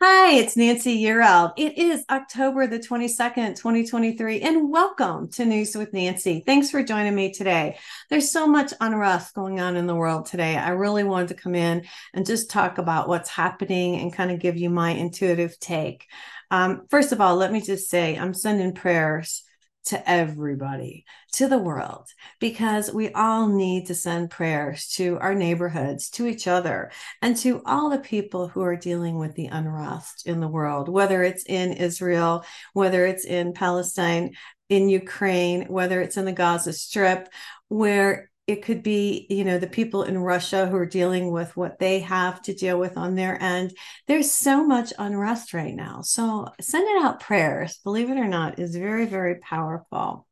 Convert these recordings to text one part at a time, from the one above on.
Hi, it's Nancy Yearout. It is October the 22nd, 2023, and welcome to News with Nancy. Thanks for joining me today. There's so much unrest going on in the world today. I really wanted to come in and just talk about what's happening and kind of give you my intuitive take. Um, first of all, let me just say I'm sending prayers to everybody, to the world, because we all need to send prayers to our neighborhoods, to each other, and to all the people who are dealing with the unrest in the world, whether it's in Israel, whether it's in Palestine, in Ukraine, whether it's in the Gaza Strip, where it could be you know the people in russia who are dealing with what they have to deal with on their end there's so much unrest right now so sending out prayers believe it or not is very very powerful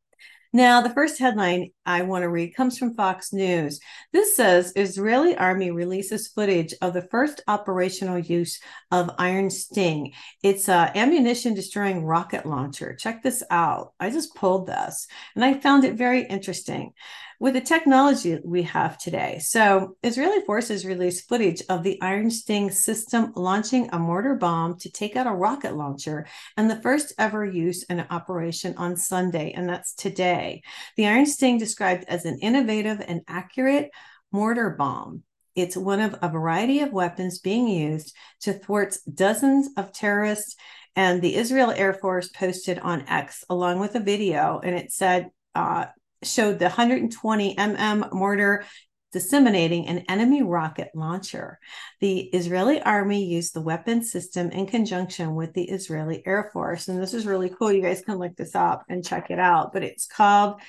now, the first headline I want to read comes from Fox News. This says Israeli army releases footage of the first operational use of Iron Sting. It's a ammunition destroying rocket launcher. Check this out. I just pulled this and I found it very interesting with the technology we have today. So, Israeli forces released footage of the Iron Sting system launching a mortar bomb to take out a rocket launcher and the first ever use in operation on Sunday, and that's today. The Iron Sting described as an innovative and accurate mortar bomb. It's one of a variety of weapons being used to thwart dozens of terrorists. And the Israel Air Force posted on X along with a video, and it said, uh, showed the 120 mm mortar disseminating an enemy rocket launcher. The Israeli army used the weapon system in conjunction with the Israeli Air Force. And this is really cool. You guys can look this up and check it out. But it's called,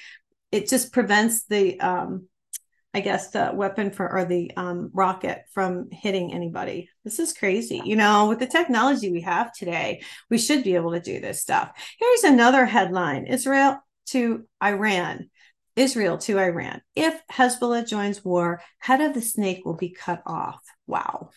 it just prevents the, um, I guess, the weapon for or the um, rocket from hitting anybody. This is crazy. You know, with the technology we have today, we should be able to do this stuff. Here's another headline Israel to Iran. Israel to Iran. If Hezbollah joins war, head of the snake will be cut off. Wow.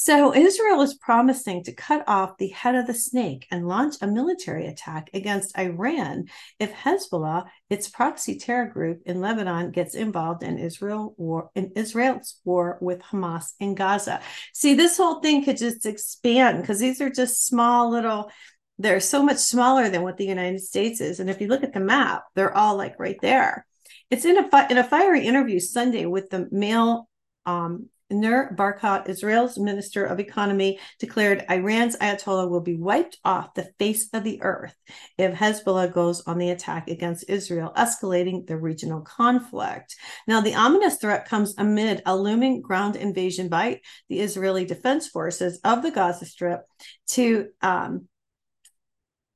So Israel is promising to cut off the head of the snake and launch a military attack against Iran if Hezbollah, its proxy terror group in Lebanon, gets involved in Israel war in Israel's war with Hamas in Gaza. See, this whole thing could just expand because these are just small little they're so much smaller than what the United States is. And if you look at the map, they're all like right there. It's in a fi- in a fiery interview Sunday with the Mail. Um, Nir Barkat, Israel's Minister of Economy, declared Iran's Ayatollah will be wiped off the face of the earth if Hezbollah goes on the attack against Israel, escalating the regional conflict. Now, the ominous threat comes amid a looming ground invasion by the Israeli Defense Forces of the Gaza Strip to um,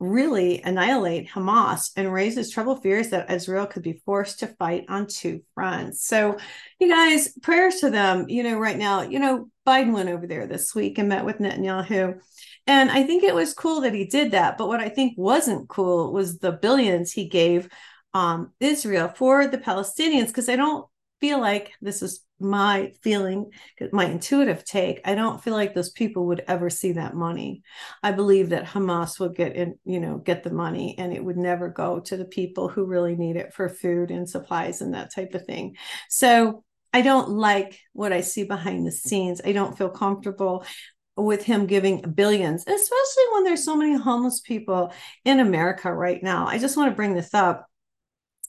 really annihilate Hamas and raises trouble fears that Israel could be forced to fight on two fronts. So, you guys, prayers to them. You know, right now, you know, Biden went over there this week and met with Netanyahu. And I think it was cool that he did that. But what I think wasn't cool was the billions he gave um, Israel for the Palestinians, because I don't feel like this is my feeling, my intuitive take. I don't feel like those people would ever see that money. I believe that Hamas would get in, you know, get the money and it would never go to the people who really need it for food and supplies and that type of thing. So I don't like what I see behind the scenes. I don't feel comfortable with him giving billions, especially when there's so many homeless people in America right now. I just want to bring this up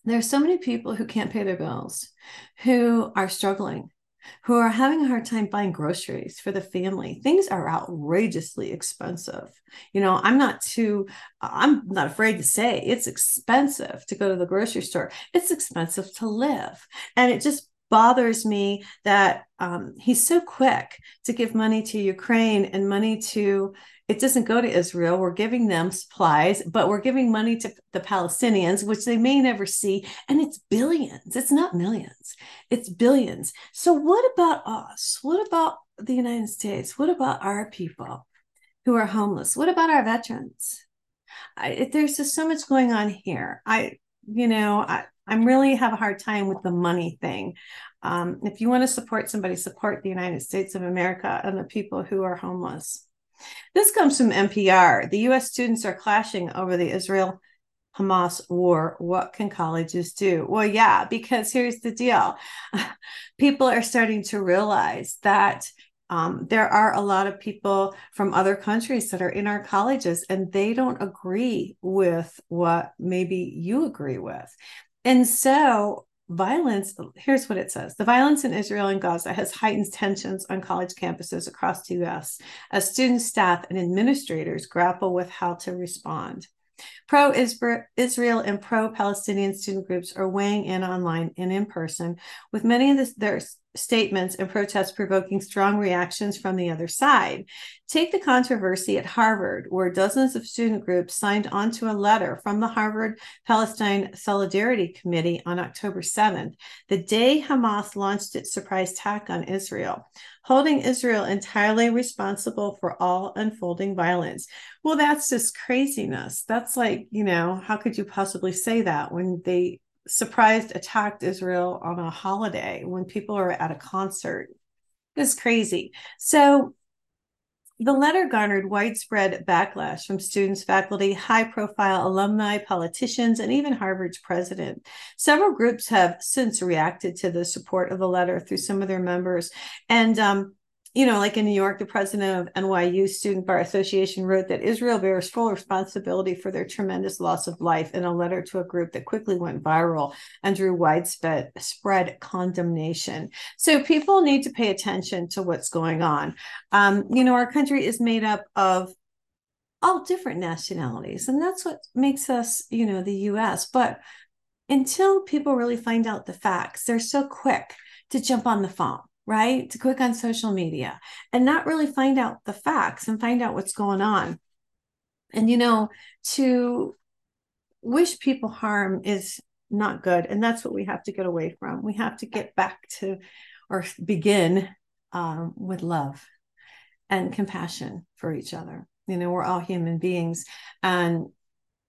there's so many people who can't pay their bills, who are struggling, who are having a hard time buying groceries for the family. Things are outrageously expensive. You know, I'm not too, I'm not afraid to say it's expensive to go to the grocery store. It's expensive to live. And it just bothers me that um, he's so quick to give money to Ukraine and money to it doesn't go to Israel. We're giving them supplies, but we're giving money to the Palestinians, which they may never see. And it's billions. It's not millions, it's billions. So, what about us? What about the United States? What about our people who are homeless? What about our veterans? I, there's just so much going on here. I, you know, I, I'm really have a hard time with the money thing. Um, if you want to support somebody, support the United States of America and the people who are homeless. This comes from NPR. The US students are clashing over the Israel Hamas war. What can colleges do? Well, yeah, because here's the deal people are starting to realize that um, there are a lot of people from other countries that are in our colleges and they don't agree with what maybe you agree with. And so violence here's what it says. The violence in israel and gaza has heightened tensions on college campuses across the us as students staff and administrators grapple with how to respond. Pro Israel and pro Palestinian student groups are weighing in online and in person, with many of this, their statements and protests provoking strong reactions from the other side. Take the controversy at Harvard, where dozens of student groups signed onto a letter from the Harvard Palestine Solidarity Committee on October 7th, the day Hamas launched its surprise attack on Israel, holding Israel entirely responsible for all unfolding violence. Well, that's just craziness. That's like, you know, how could you possibly say that when they surprised attacked Israel on a holiday when people are at a concert. It's crazy. So the letter garnered widespread backlash from students, faculty, high profile alumni, politicians, and even Harvard's president. Several groups have since reacted to the support of the letter through some of their members. And um, you know, like in New York, the president of NYU Student Bar Association wrote that Israel bears full responsibility for their tremendous loss of life in a letter to a group that quickly went viral and drew widespread spread condemnation. So people need to pay attention to what's going on. Um, you know, our country is made up of all different nationalities, and that's what makes us, you know, the US. But until people really find out the facts, they're so quick to jump on the phone right? To click on social media and not really find out the facts and find out what's going on. And, you know, to wish people harm is not good. And that's what we have to get away from. We have to get back to or begin um, with love and compassion for each other. You know, we're all human beings. And,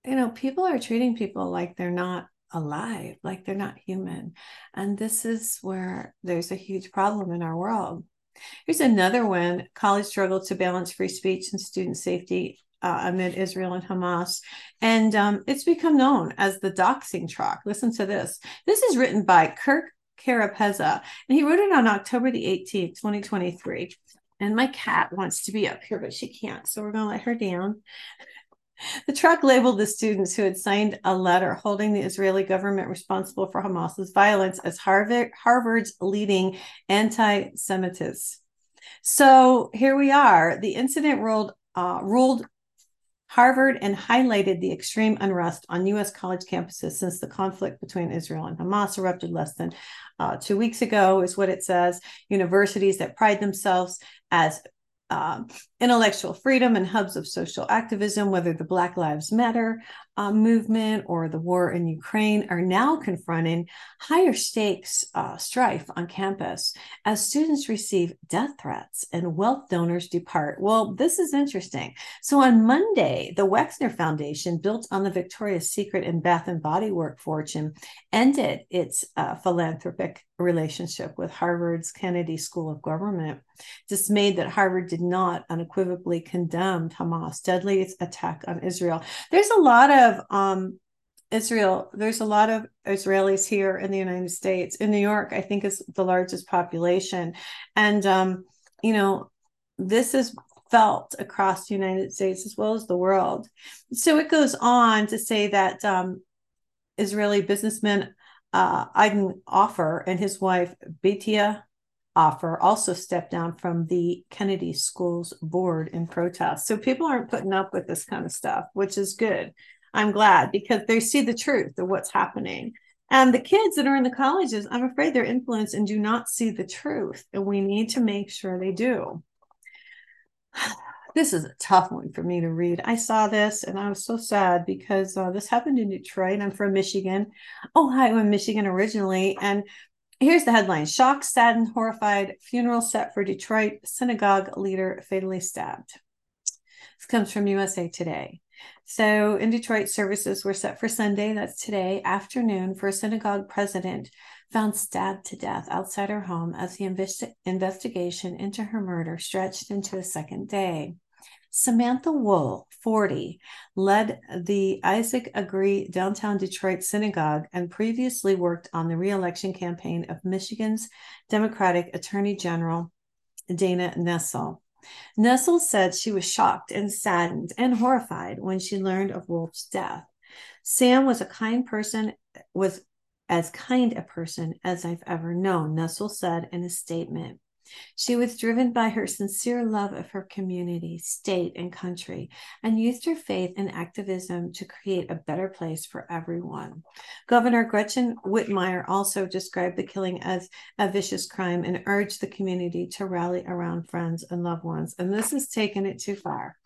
you know, people are treating people like they're not alive, like they're not human. And this is where there's a huge problem in our world. Here's another one college struggle to balance free speech and student safety uh, amid Israel and Hamas. And um, it's become known as the doxing truck. Listen to this. This is written by Kirk Carapezza, and he wrote it on October the 18th, 2023. And my cat wants to be up here, but she can't. So we're going to let her down. The truck labeled the students who had signed a letter holding the Israeli government responsible for Hamas's violence as Harvard, Harvard's leading anti Semitists. So here we are. The incident ruled, uh, ruled Harvard and highlighted the extreme unrest on U.S. college campuses since the conflict between Israel and Hamas erupted less than uh, two weeks ago, is what it says. Universities that pride themselves as uh, intellectual freedom and hubs of social activism, whether the Black Lives Matter uh, movement or the war in Ukraine, are now confronting higher stakes uh, strife on campus as students receive death threats and wealth donors depart. Well, this is interesting. So on Monday, the Wexner Foundation, built on the Victoria's Secret and Bath and Body Work fortune, ended its uh, philanthropic relationship with Harvard's Kennedy School of Government, dismayed that Harvard did not unequivocally condemn Hamas' deadly attack on Israel. There's a lot of um, Israel, there's a lot of Israelis here in the United States. In New York, I think is the largest population. And, um, you know, this is felt across the United States as well as the world. So it goes on to say that um, Israeli businessman uh, Ofer and his wife Batia Ofer also stepped down from the Kennedy School's board in protest. So people aren't putting up with this kind of stuff, which is good. I'm glad because they see the truth of what's happening. And the kids that are in the colleges, I'm afraid they're influenced and do not see the truth. And we need to make sure they do. This is a tough one for me to read. I saw this and I was so sad because uh, this happened in Detroit. I'm from Michigan. Ohio, and Michigan originally. And Here's the headline Shocked, saddened, horrified, funeral set for Detroit synagogue leader fatally stabbed. This comes from USA Today. So in Detroit, services were set for Sunday, that's today afternoon, for a synagogue president found stabbed to death outside her home as the investi- investigation into her murder stretched into a second day. Samantha Woll, 40, led the Isaac Agree downtown Detroit synagogue and previously worked on the reelection campaign of Michigan's Democratic Attorney General Dana Nessel. Nessel said she was shocked and saddened and horrified when she learned of Wolf's death. Sam was a kind person, was as kind a person as I've ever known, Nessel said in a statement. She was driven by her sincere love of her community, state, and country, and used her faith and activism to create a better place for everyone. Governor Gretchen Whitmer also described the killing as a vicious crime and urged the community to rally around friends and loved ones. And this has taken it too far.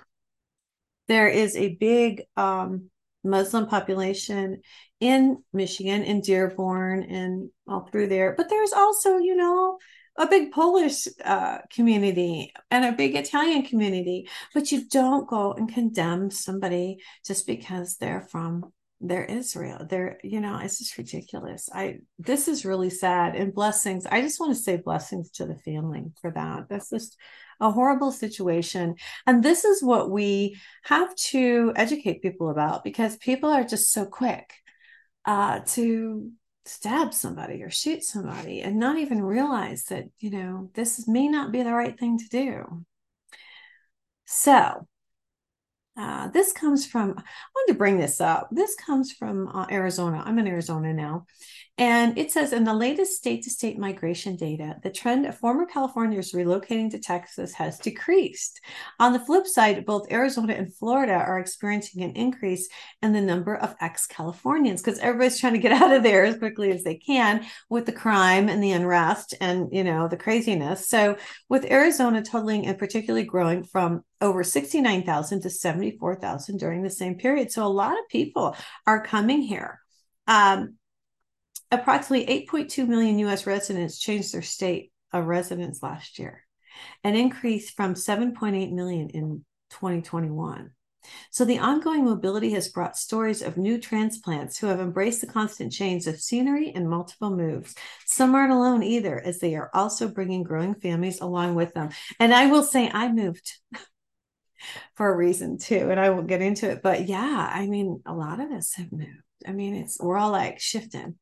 There is a big um, Muslim population in Michigan, in Dearborn, and all through there. But there's also, you know, a big Polish uh, community and a big Italian community, but you don't go and condemn somebody just because they're from they're Israel. They're, you know, it's just ridiculous. I this is really sad. And blessings. I just want to say blessings to the family for that. That's just a horrible situation. And this is what we have to educate people about because people are just so quick uh, to stab somebody or shoot somebody and not even realize that, you know, this may not be the right thing to do. So, uh, this comes from, I wanted to bring this up. This comes from uh, Arizona. I'm in Arizona now. And it says in the latest state to state migration data, the trend of former Californians relocating to Texas has decreased. On the flip side, both Arizona and Florida are experiencing an increase in the number of ex Californians because everybody's trying to get out of there as quickly as they can with the crime and the unrest and, you know, the craziness. So, with Arizona totaling and particularly growing from over 69,000 to 74,000 during the same period. So, a lot of people are coming here. Um, approximately 8.2 million US residents changed their state of residence last year, an increase from 7.8 million in 2021. So, the ongoing mobility has brought stories of new transplants who have embraced the constant change of scenery and multiple moves. Some aren't alone either, as they are also bringing growing families along with them. And I will say, I moved for a reason too, and I won't get into it. But yeah, I mean, a lot of us have moved. I mean, it's we're all like shifting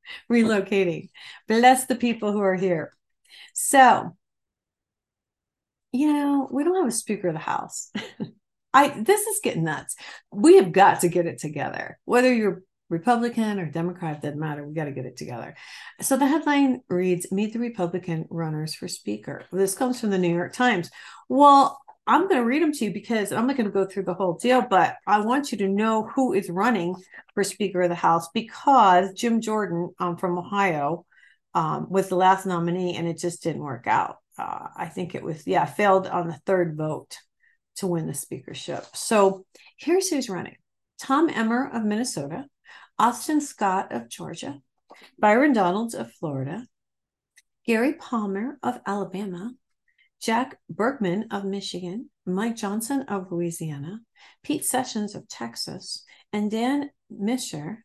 relocating. Bless the people who are here. So, you know, we don't have a speaker of the house. I this is getting nuts. We have got to get it together. Whether you're Republican or Democrat, doesn't matter. We got to get it together. So the headline reads Meet the Republican runners for speaker. This comes from the New York Times. Well, I'm going to read them to you because I'm not going to go through the whole deal, but I want you to know who is running for Speaker of the House because Jim Jordan um, from Ohio um, was the last nominee and it just didn't work out. Uh, I think it was, yeah, failed on the third vote to win the speakership. So here's who's running Tom Emmer of Minnesota, Austin Scott of Georgia, Byron Donalds of Florida, Gary Palmer of Alabama, Jack Bergman of Michigan, Mike Johnson of Louisiana, Pete Sessions of Texas, and Dan Mischer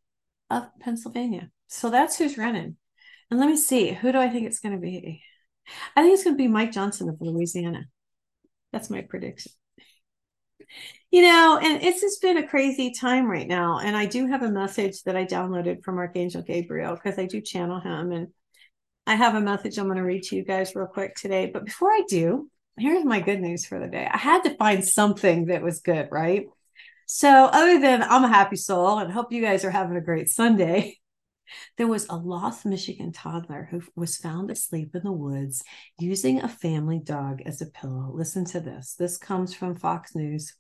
of Pennsylvania. So that's who's running. And let me see, who do I think it's going to be? I think it's going to be Mike Johnson of Louisiana. That's my prediction. You know, and it's just been a crazy time right now. And I do have a message that I downloaded from Archangel Gabriel because I do channel him. And I have a message I'm going to read to you guys real quick today. But before I do, here's my good news for the day. I had to find something that was good, right? So, other than I'm a happy soul and hope you guys are having a great Sunday, there was a lost Michigan toddler who was found asleep in the woods using a family dog as a pillow. Listen to this. This comes from Fox News.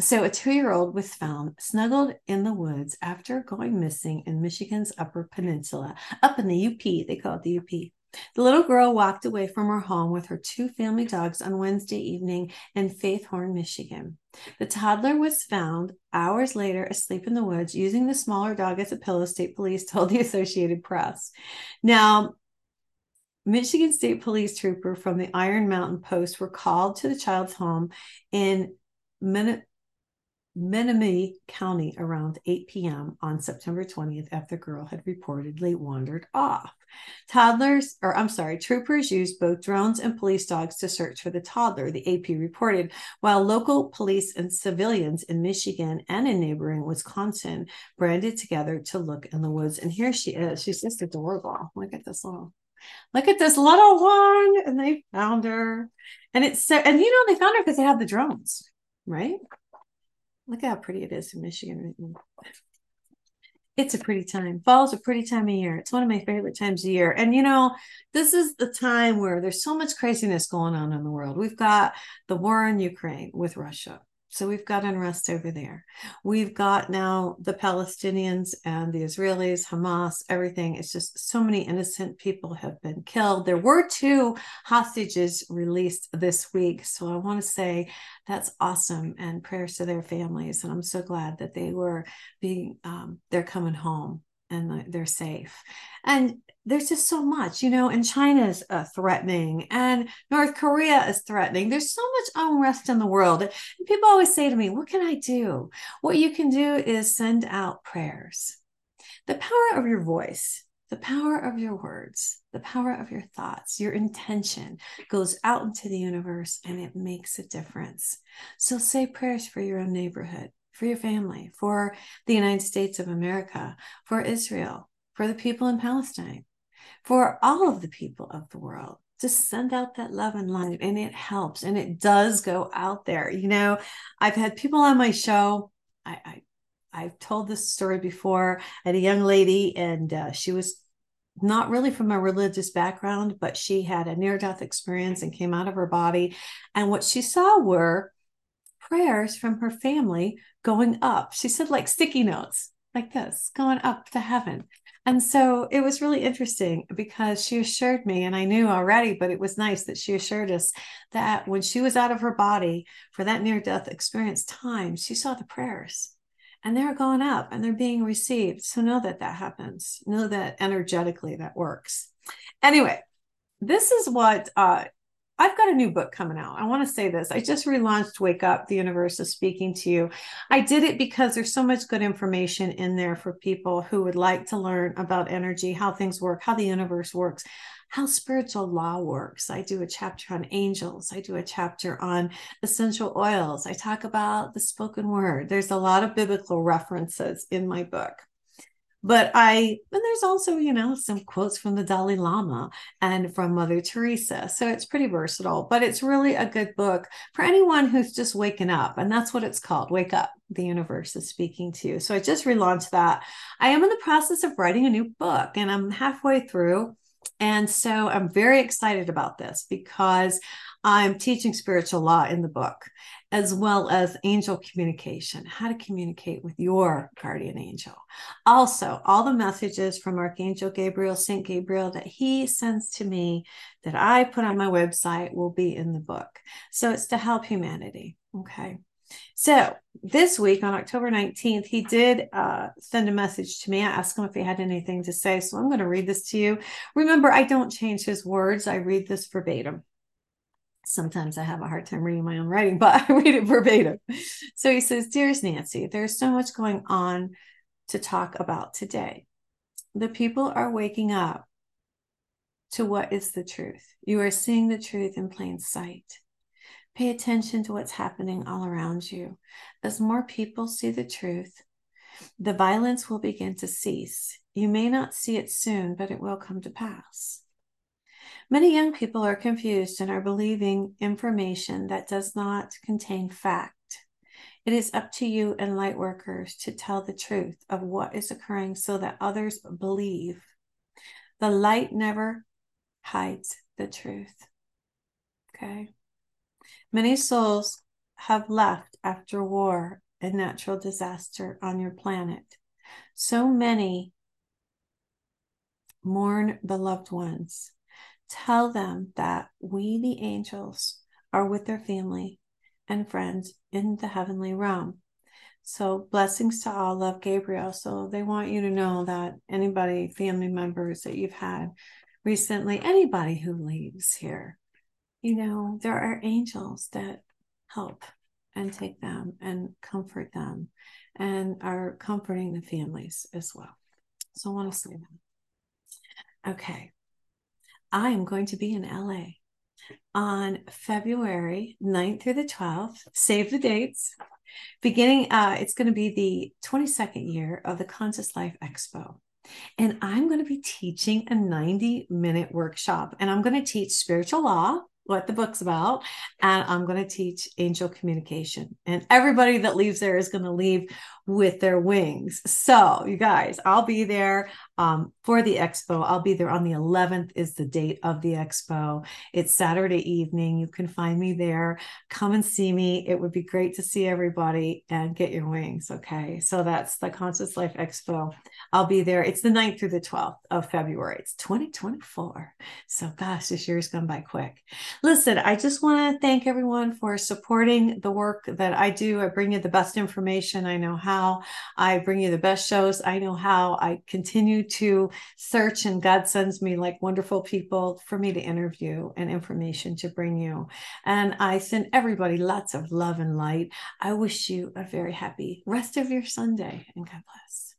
So, a two year old was found snuggled in the woods after going missing in Michigan's Upper Peninsula, up in the UP. They call it the UP. The little girl walked away from her home with her two family dogs on Wednesday evening in Faithorn, Michigan. The toddler was found hours later asleep in the woods using the smaller dog as a pillow, state police told the Associated Press. Now, Michigan State Police trooper from the Iron Mountain Post were called to the child's home in Min- Menominee County around 8 p.m. on September 20th after the girl had reportedly wandered off. Toddlers, or I'm sorry, troopers used both drones and police dogs to search for the toddler, the AP reported, while local police and civilians in Michigan and in neighboring Wisconsin branded together to look in the woods. And here she is. She's just adorable. Look at this little look at this little one. And they found her. And it's so, and you know, they found her because they have the drones, right? Look how pretty it is in Michigan it's a pretty time. Fall's a pretty time of year. It's one of my favorite times of year. And you know, this is the time where there's so much craziness going on in the world. We've got the war in Ukraine with Russia. So we've got unrest over there. We've got now the Palestinians and the Israelis, Hamas, everything. It's just so many innocent people have been killed. There were two hostages released this week. So I want to say that's awesome and prayers to their families. And I'm so glad that they were being, um, they're coming home and they're safe. And there's just so much, you know, and China's uh, threatening and North Korea is threatening. There's so much unrest in the world. And people always say to me, What can I do? What you can do is send out prayers. The power of your voice, the power of your words, the power of your thoughts, your intention goes out into the universe and it makes a difference. So say prayers for your own neighborhood for your family, for the United States of America, for Israel, for the people in Palestine, for all of the people of the world. Just send out that love and light, and it helps, and it does go out there. You know, I've had people on my show. I, I I've told this story before. I had a young lady, and uh, she was not really from a religious background, but she had a near death experience and came out of her body. And what she saw were prayers from her family going up. She said, like sticky notes, like this, going up to heaven. And so it was really interesting because she assured me, and I knew already, but it was nice that she assured us that when she was out of her body for that near death experience time, she saw the prayers and they're going up and they're being received. So know that that happens. Know that energetically that works. Anyway, this is what uh, I've got a new book coming out. I want to say this. I just relaunched Wake Up, the Universe is Speaking to You. I did it because there's so much good information in there for people who would like to learn about energy, how things work, how the universe works, how spiritual law works. I do a chapter on angels, I do a chapter on essential oils. I talk about the spoken word. There's a lot of biblical references in my book but I, and there's also, you know, some quotes from the Dalai Lama and from Mother Teresa. So it's pretty versatile, but it's really a good book for anyone who's just waking up. And that's what it's called Wake Up. The universe is speaking to you. So I just relaunched that. I am in the process of writing a new book and I'm halfway through. And so I'm very excited about this because I'm teaching spiritual law in the book as well as angel communication, how to communicate with your guardian angel. Also, all the messages from Archangel Gabriel, St. Gabriel that he sends to me that I put on my website will be in the book. So it's to help humanity. Okay. So this week on October 19th, he did uh, send a message to me. I asked him if he had anything to say. So I'm going to read this to you. Remember, I don't change his words, I read this verbatim sometimes I have a hard time reading my own writing, but I read it verbatim. So he says, Dearest Nancy, there's so much going on to talk about today. The people are waking up to what is the truth. You are seeing the truth in plain sight. Pay attention to what's happening all around you. As more people see the truth, the violence will begin to cease. You may not see it soon, but it will come to pass. Many young people are confused and are believing information that does not contain fact. It is up to you and light workers to tell the truth of what is occurring so that others believe. The light never hides the truth. Okay. Many souls have left after war and natural disaster on your planet. So many mourn beloved ones Tell them that we, the angels, are with their family and friends in the heavenly realm. So, blessings to all Love Gabriel. So, they want you to know that anybody, family members that you've had recently, anybody who leaves here, you know, there are angels that help and take them and comfort them and are comforting the families as well. So, I want to say that. Okay. I am going to be in LA on February 9th through the 12th. Save the dates. Beginning, uh, it's going to be the 22nd year of the Conscious Life Expo. And I'm going to be teaching a 90 minute workshop, and I'm going to teach spiritual law what the book's about. And I'm going to teach angel communication. And everybody that leaves there is going to leave with their wings. So, you guys, I'll be there um, for the expo. I'll be there on the 11th, is the date of the expo. It's Saturday evening. You can find me there. Come and see me. It would be great to see everybody and get your wings. Okay. So, that's the Conscious Life Expo. I'll be there. It's the 9th through the 12th of February. It's 2024. So, gosh, this year's gone by quick. Listen, I just want to thank everyone for supporting the work that I do. I bring you the best information I know how how. I bring you the best shows. I know how. I continue to search, and God sends me like wonderful people for me to interview and information to bring you. And I send everybody lots of love and light. I wish you a very happy rest of your Sunday, and God bless.